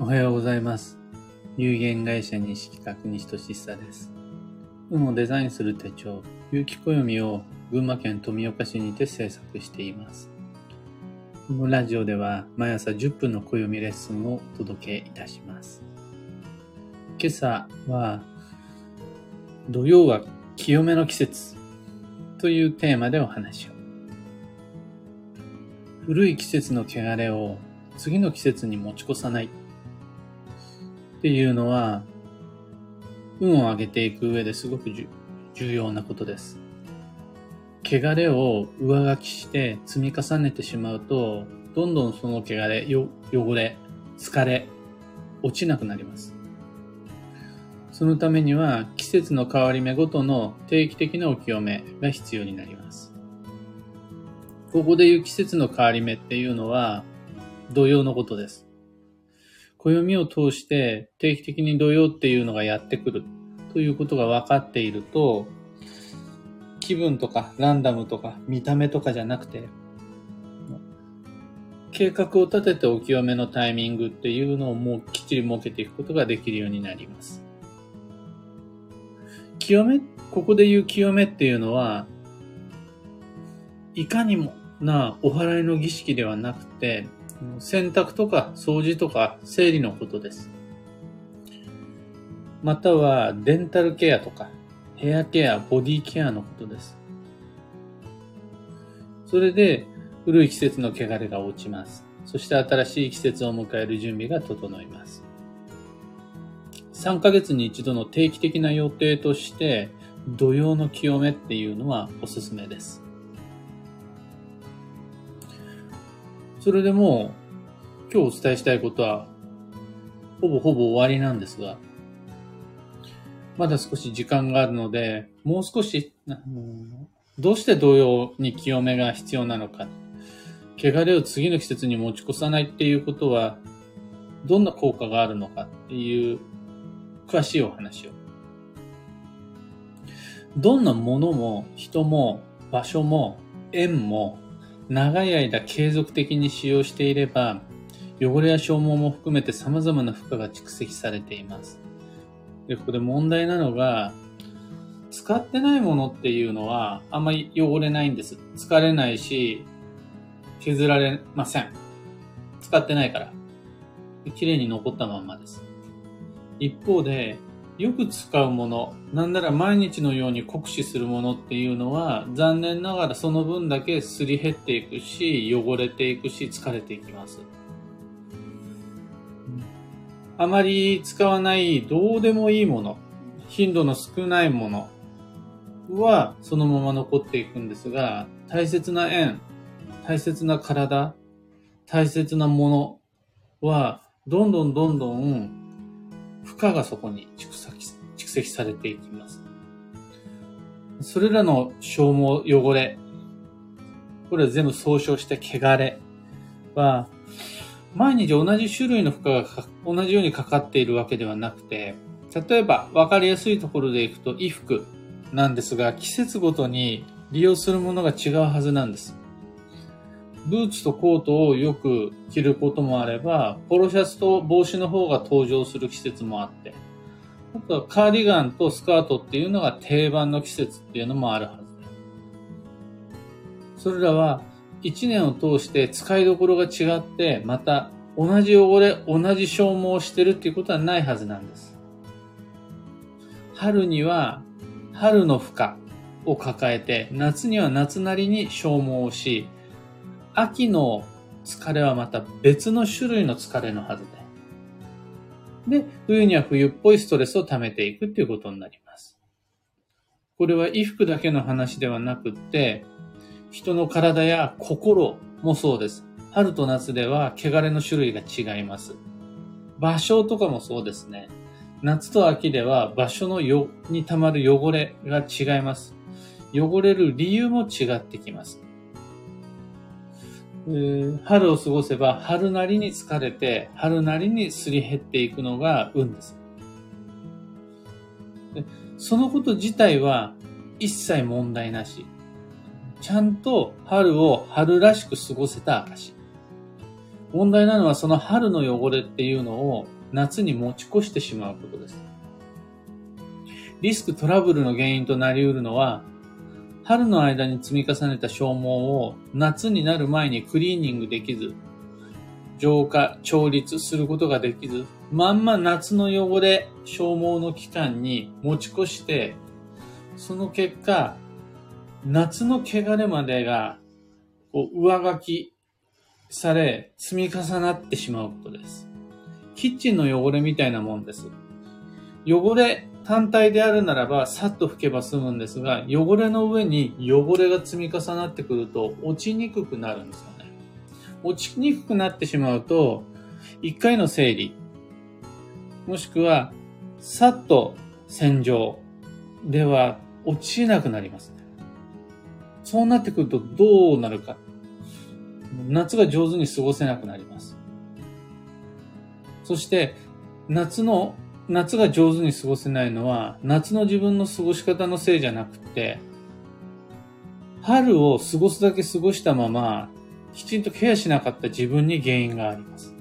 おはようございます。有限会社西企画西俊久です。運をデザインする手帳、有機暦を群馬県富岡市にて制作しています。このラジオでは毎朝10分の暦レッスンをお届けいたします。今朝は土曜は清めの季節というテーマでお話を。古い季節の汚れを次の季節に持ち越さないっていうのは、運を上げていく上ですごく重要なことです。汚れを上書きして積み重ねてしまうと、どんどんその汚れ、よ汚れ、疲れ、落ちなくなります。そのためには季節の変わり目ごとの定期的なお清めが必要になります。ここでいう季節の変わり目っていうのは、土曜のことです。暦を通して定期的に土曜っていうのがやってくるということが分かっていると、気分とかランダムとか見た目とかじゃなくて、計画を立ててお清めのタイミングっていうのをもうきっちり設けていくことができるようになります。清め、ここで言う清めっていうのは、いかにもなお祓いの儀式ではなくて、洗濯とか掃除とか整理のことです。またはデンタルケアとかヘアケア、ボディケアのことです。それで古い季節の汚れが落ちます。そして新しい季節を迎える準備が整います。3ヶ月に一度の定期的な予定として土曜の清めっていうのはおすすめです。それでもう今日お伝えしたいことはほぼほぼ終わりなんですが、まだ少し時間があるので、もう少し、どうして同様に清めが必要なのか、汚れを次の季節に持ち越さないっていうことは、どんな効果があるのかっていう詳しいお話を。どんなものも人も場所も縁も長い間継続的に使用していれば、汚れや消耗も含めて様々な負荷が蓄積されています。で、ここで問題なのが、使ってないものっていうのはあんまり汚れないんです。疲れないし、削られません。使ってないから。綺麗に残ったままです。一方で、よく使うもの、なんなら毎日のように酷使するものっていうのは、残念ながらその分だけすり減っていくし、汚れていくし、疲れていきます。あまり使わないどうでもいいもの、頻度の少ないものはそのまま残っていくんですが、大切な縁、大切な体、大切なものは、どんどんどんどん負荷がそこに蓄蓄積されていきます。それらの消耗、汚れ、これは全部総称して汚れは、毎日同じ種類の負荷が同じようにかかっているわけではなくて、例えば分かりやすいところでいくと衣服なんですが、季節ごとに利用するものが違うはずなんです。ブーツとコートをよく着ることもあれば、ポロシャツと帽子の方が登場する季節もあって、あとはカーディガンとスカートっていうのが定番の季節っていうのもあるはず。それらは一年を通して使いどころが違って、また同じ汚れ、同じ消耗してるっていうことはないはずなんです。春には春の負荷を抱えて、夏には夏なりに消耗をし、秋の疲れはまた別の種類の疲れのはずです。で、冬には冬っぽいストレスを溜めていくっていうことになります。これは衣服だけの話ではなくって、人の体や心もそうです。春と夏では汚れの種類が違います。場所とかもそうですね。夏と秋では場所のよに溜まる汚れが違います。汚れる理由も違ってきます。春を過ごせば春なりに疲れて春なりにすり減っていくのが運です。でそのこと自体は一切問題なし。ちゃん。と春を春らしく過ごせた証。問題なのはその春の汚れっていうのを夏に持ち越してしまうことです。リスクトラブルの原因となり得るのは、春の間に積み重ねた消耗を夏になる前にクリーニングできず、浄化、調律することができず、まんま夏の汚れ、消耗の期間に持ち越して、その結果、夏の汚れまでが、こう、上書きされ、積み重なってしまうことです。キッチンの汚れみたいなもんです。汚れ単体であるならば、さっと拭けば済むんですが、汚れの上に汚れが積み重なってくると、落ちにくくなるんですよね。落ちにくくなってしまうと、一回の整理、もしくは、さっと洗浄では落ちなくなりますね。そうなってくるとどうなるか。夏が上手に過ごせなくなります。そして、夏の、夏が上手に過ごせないのは、夏の自分の過ごし方のせいじゃなくて、春を過ごすだけ過ごしたまま、きちんとケアしなかった自分に原因があります。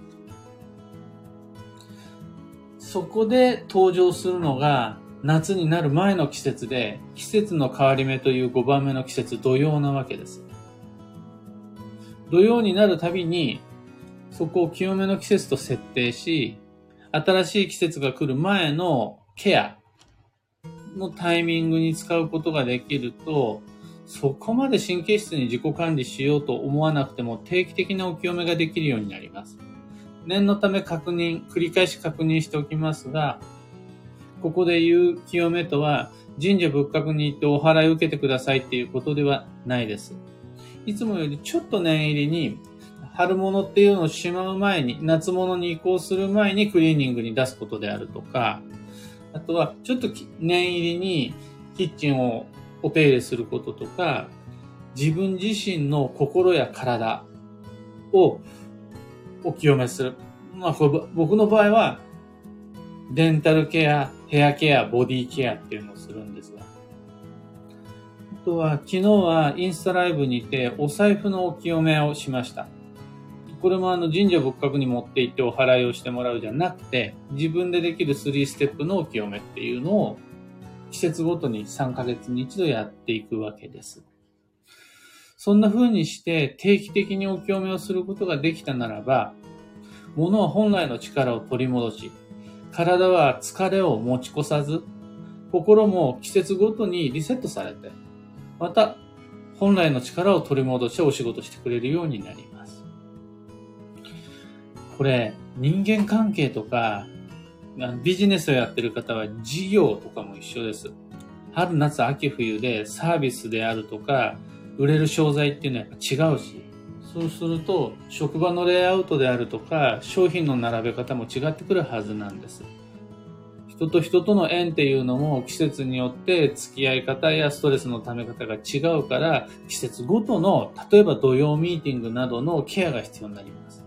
そこで登場するのが、夏になる前の季節で、季節の変わり目という5番目の季節、土曜なわけです。土曜になるたびに、そこを清めの季節と設定し、新しい季節が来る前のケアのタイミングに使うことができると、そこまで神経質に自己管理しようと思わなくても定期的なお清めができるようになります。念のため確認、繰り返し確認しておきますが、ここで言う清めとは、神社仏閣に行ってお祓い受けてくださいっていうことではないです。いつもよりちょっと念入りに、春物っていうのをしまう前に、夏物に移行する前にクリーニングに出すことであるとか、あとはちょっと念入りにキッチンをお手入れすることとか、自分自身の心や体をお清めする。まあ、僕の場合は、デンタルケア、ヘアケア、ボディケアっていうのをするんですが。あとは、昨日はインスタライブにてお財布のお清めをしました。これもあの神社仏閣に持って行ってお祓いをしてもらうじゃなくて、自分でできる3ステップのお清めっていうのを季節ごとに3ヶ月に一度やっていくわけです。そんな風にして定期的にお清めをすることができたならば、物は本来の力を取り戻し、体は疲れを持ち越さず、心も季節ごとにリセットされて、また本来の力を取り戻してお仕事してくれるようになり。これ、人間関係とか、ビジネスをやってる方は事業とかも一緒です。春、夏、秋、冬でサービスであるとか、売れる商材っていうのはやっぱ違うし、そうすると、職場のレイアウトであるとか、商品の並べ方も違ってくるはずなんです。人と人との縁っていうのも季節によって付き合い方やストレスの溜め方が違うから、季節ごとの、例えば土曜ミーティングなどのケアが必要になります。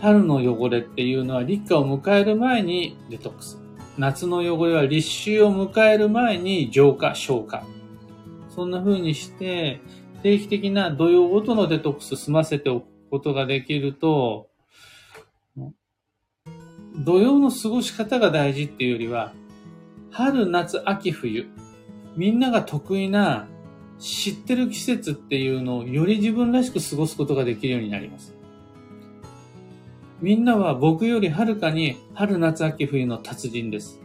春の汚れっていうのは立夏を迎える前にデトックス。夏の汚れは立秋を迎える前に浄化、消化。そんな風にして、定期的な土曜ごとのデトックス済ませておくことができると、土曜の過ごし方が大事っていうよりは、春、夏、秋、冬、みんなが得意な知ってる季節っていうのをより自分らしく過ごすことができるようになります。みんなは僕よりはるかに春、夏、秋、冬の達人です。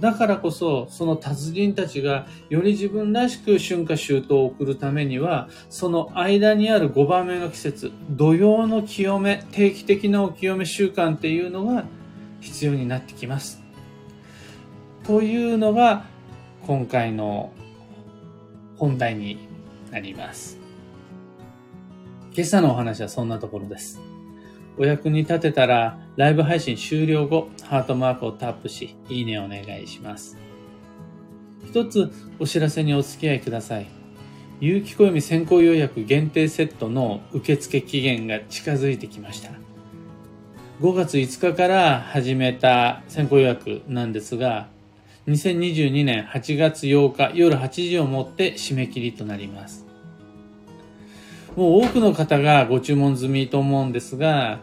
だからこそ、その達人たちがより自分らしく春夏秋冬を送るためには、その間にある5番目の季節、土曜の清め、定期的なお清め習慣っていうのが必要になってきます。というのが、今回の本題になります。今朝のお話はそんなところです。お役に立てたら、ライブ配信終了後、ハートマークをタップし、いいねお願いします。一つお知らせにお付き合いください。有機暦先行予約限定セットの受付期限が近づいてきました。5月5日から始めた先行予約なんですが、2022年8月8日夜8時をもって締め切りとなります。もう多くの方がご注文済みと思うんですが、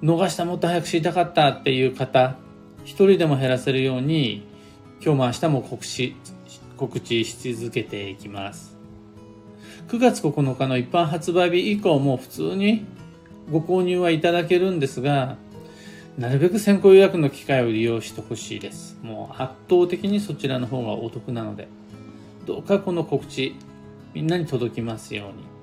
逃したもっと早く知りたかったっていう方、一人でも減らせるように、今日も明日も告知、告知し続けていきます。9月9日の一般発売日以降も普通にご購入はいただけるんですが、なるべく先行予約の機会を利用してほしいです。もう圧倒的にそちらの方がお得なので、どうかこの告知、みんなに届きますように。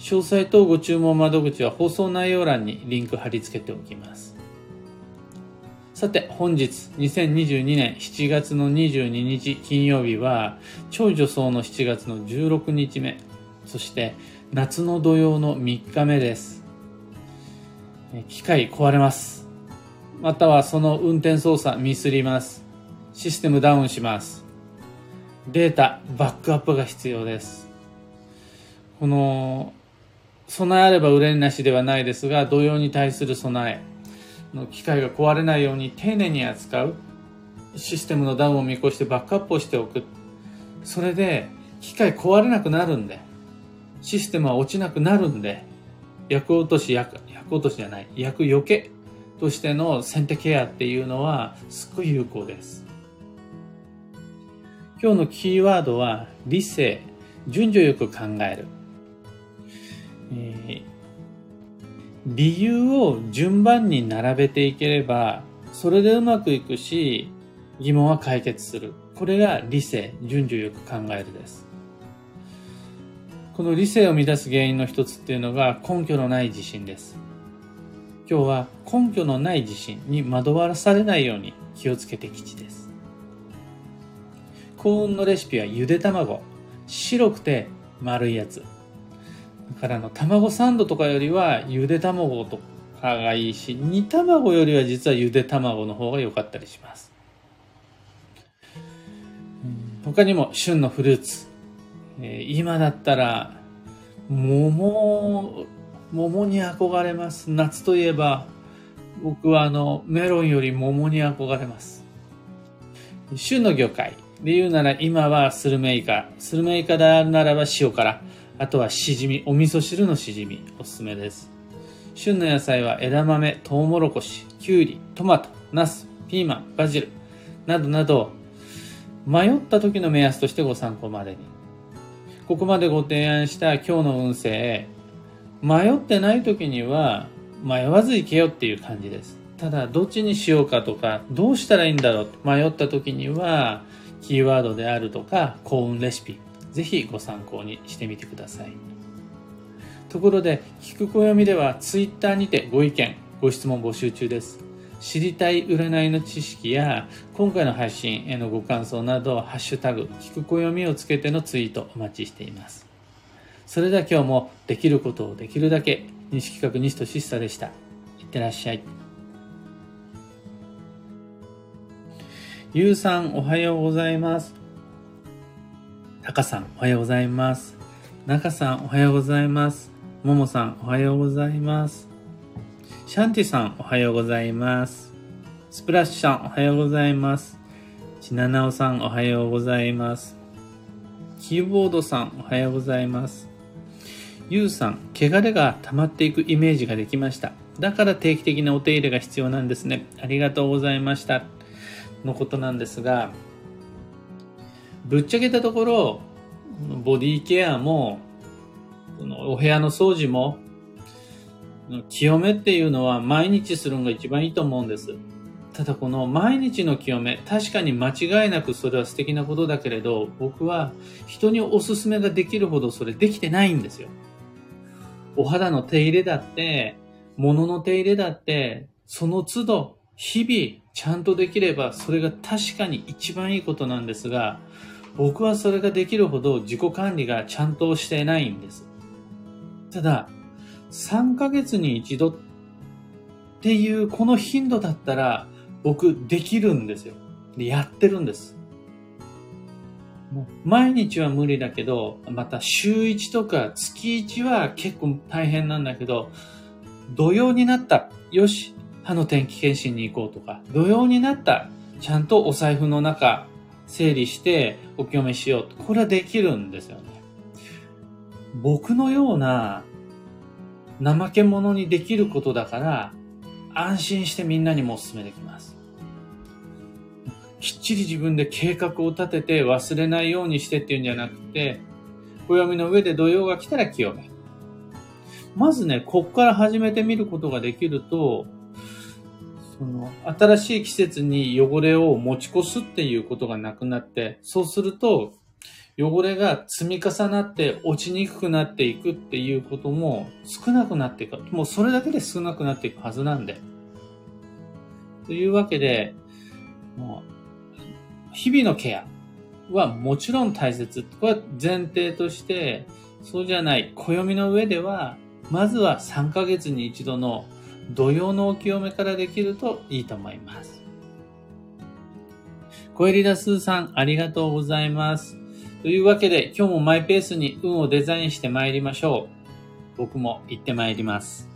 詳細とご注文窓口は放送内容欄にリンク貼り付けておきます。さて、本日、2022年7月の22日金曜日は、超女装の7月の16日目、そして夏の土曜の3日目です。機械壊れます。またはその運転操作ミスります。システムダウンします。データ、バックアップが必要です。この、備えあれば憂いなしではないですが、土曜に対する備えの機械が壊れないように丁寧に扱う。システムのダウンを見越してバックアップをしておく。それで、機械壊れなくなるんで、システムは落ちなくなるんで、役落とし、役、役落としじゃない、役余計としての先手ケアっていうのはすっごい有効です。今日のキーワードは理性、順序よく考える。えー、理由を順番に並べていければ、それでうまくいくし、疑問は解決する。これが理性、順序よく考えるです。この理性を乱す原因の一つっていうのが根拠のない自信です。今日は根拠のない自信に惑わされないように気をつけて吉です。幸運のレシピはゆで卵。白くて丸いやつ。だからの卵サンドとかよりはゆで卵とかがいいし、煮卵よりは実はゆで卵の方が良かったりします。他にも旬のフルーツ。えー、今だったら、桃、桃に憧れます。夏といえば、僕はあの、メロンより桃に憧れます。旬の魚介で言うなら今はスルメイカ。スルメイカであるならば塩辛。あとはしじみ、お味噌汁のしじみ。おすすめです。旬の野菜は枝豆、トウモロコシ、キュウリ、トマト、ナス、ピーマン、バジル、などなど、迷った時の目安としてご参考までに。ここまでご提案した今日の運勢、迷ってない時には迷わず行けよっていう感じです。ただ、どっちにしようかとか、どうしたらいいんだろう迷った時には、キーワードであるとか、幸運レシピ、ぜひご参考にしてみてください。ところで、聞く暦では Twitter にてご意見、ご質問募集中です。知りたい占いの知識や今回の配信へのご感想などハッシュタグ聞く暦をつけてのツイートお待ちしていますそれでは今日もできることをできるだけ西企画西俊久でしたいってらっしゃいゆうさんおはようございますたかさんおはようございますなかさんおはようございますももさんおはようございますシャンティさん、おはようございます。スプラッシュさん、おはようございます。ちななおさん、おはようございます。キーボードさん、おはようございます。ゆうさん、汚れが溜まっていくイメージができました。だから定期的なお手入れが必要なんですね。ありがとうございました。のことなんですが、ぶっちゃけたところ、ボディケアも、このお部屋の掃除も、清めっていうのは毎日するのが一番いいと思うんです。ただこの毎日の清め、確かに間違いなくそれは素敵なことだけれど、僕は人におすすめができるほどそれできてないんですよ。お肌の手入れだって、物の手入れだって、その都度、日々ちゃんとできればそれが確かに一番いいことなんですが、僕はそれができるほど自己管理がちゃんとしてないんです。ただ、3ヶ月に一度っていうこの頻度だったら僕できるんですよ。で、やってるんです。毎日は無理だけど、また週1とか月1は結構大変なんだけど、土曜になった。よし、歯の天気検診に行こうとか、土曜になった。ちゃんとお財布の中整理してお清めしようと。これはできるんですよね。僕のような怠け者にできることだから安心してみんなにもお勧めできます。きっちり自分で計画を立てて忘れないようにしてっていうんじゃなくて、暦の上で土曜が来たら清め。まずね、こっから始めてみることができると、その、新しい季節に汚れを持ち越すっていうことがなくなって、そうすると、汚れが積み重なって落ちにくくなっていくっていうことも少なくなっていく。もうそれだけで少なくなっていくはずなんで。というわけで、もう日々のケアはもちろん大切。これは前提として、そうじゃない、暦の上では、まずは3ヶ月に一度の土曜のお清めからできるといいと思います。小エリラスーさん、ありがとうございます。というわけで、今日もマイペースに運をデザインして参りましょう。僕も行って参ります。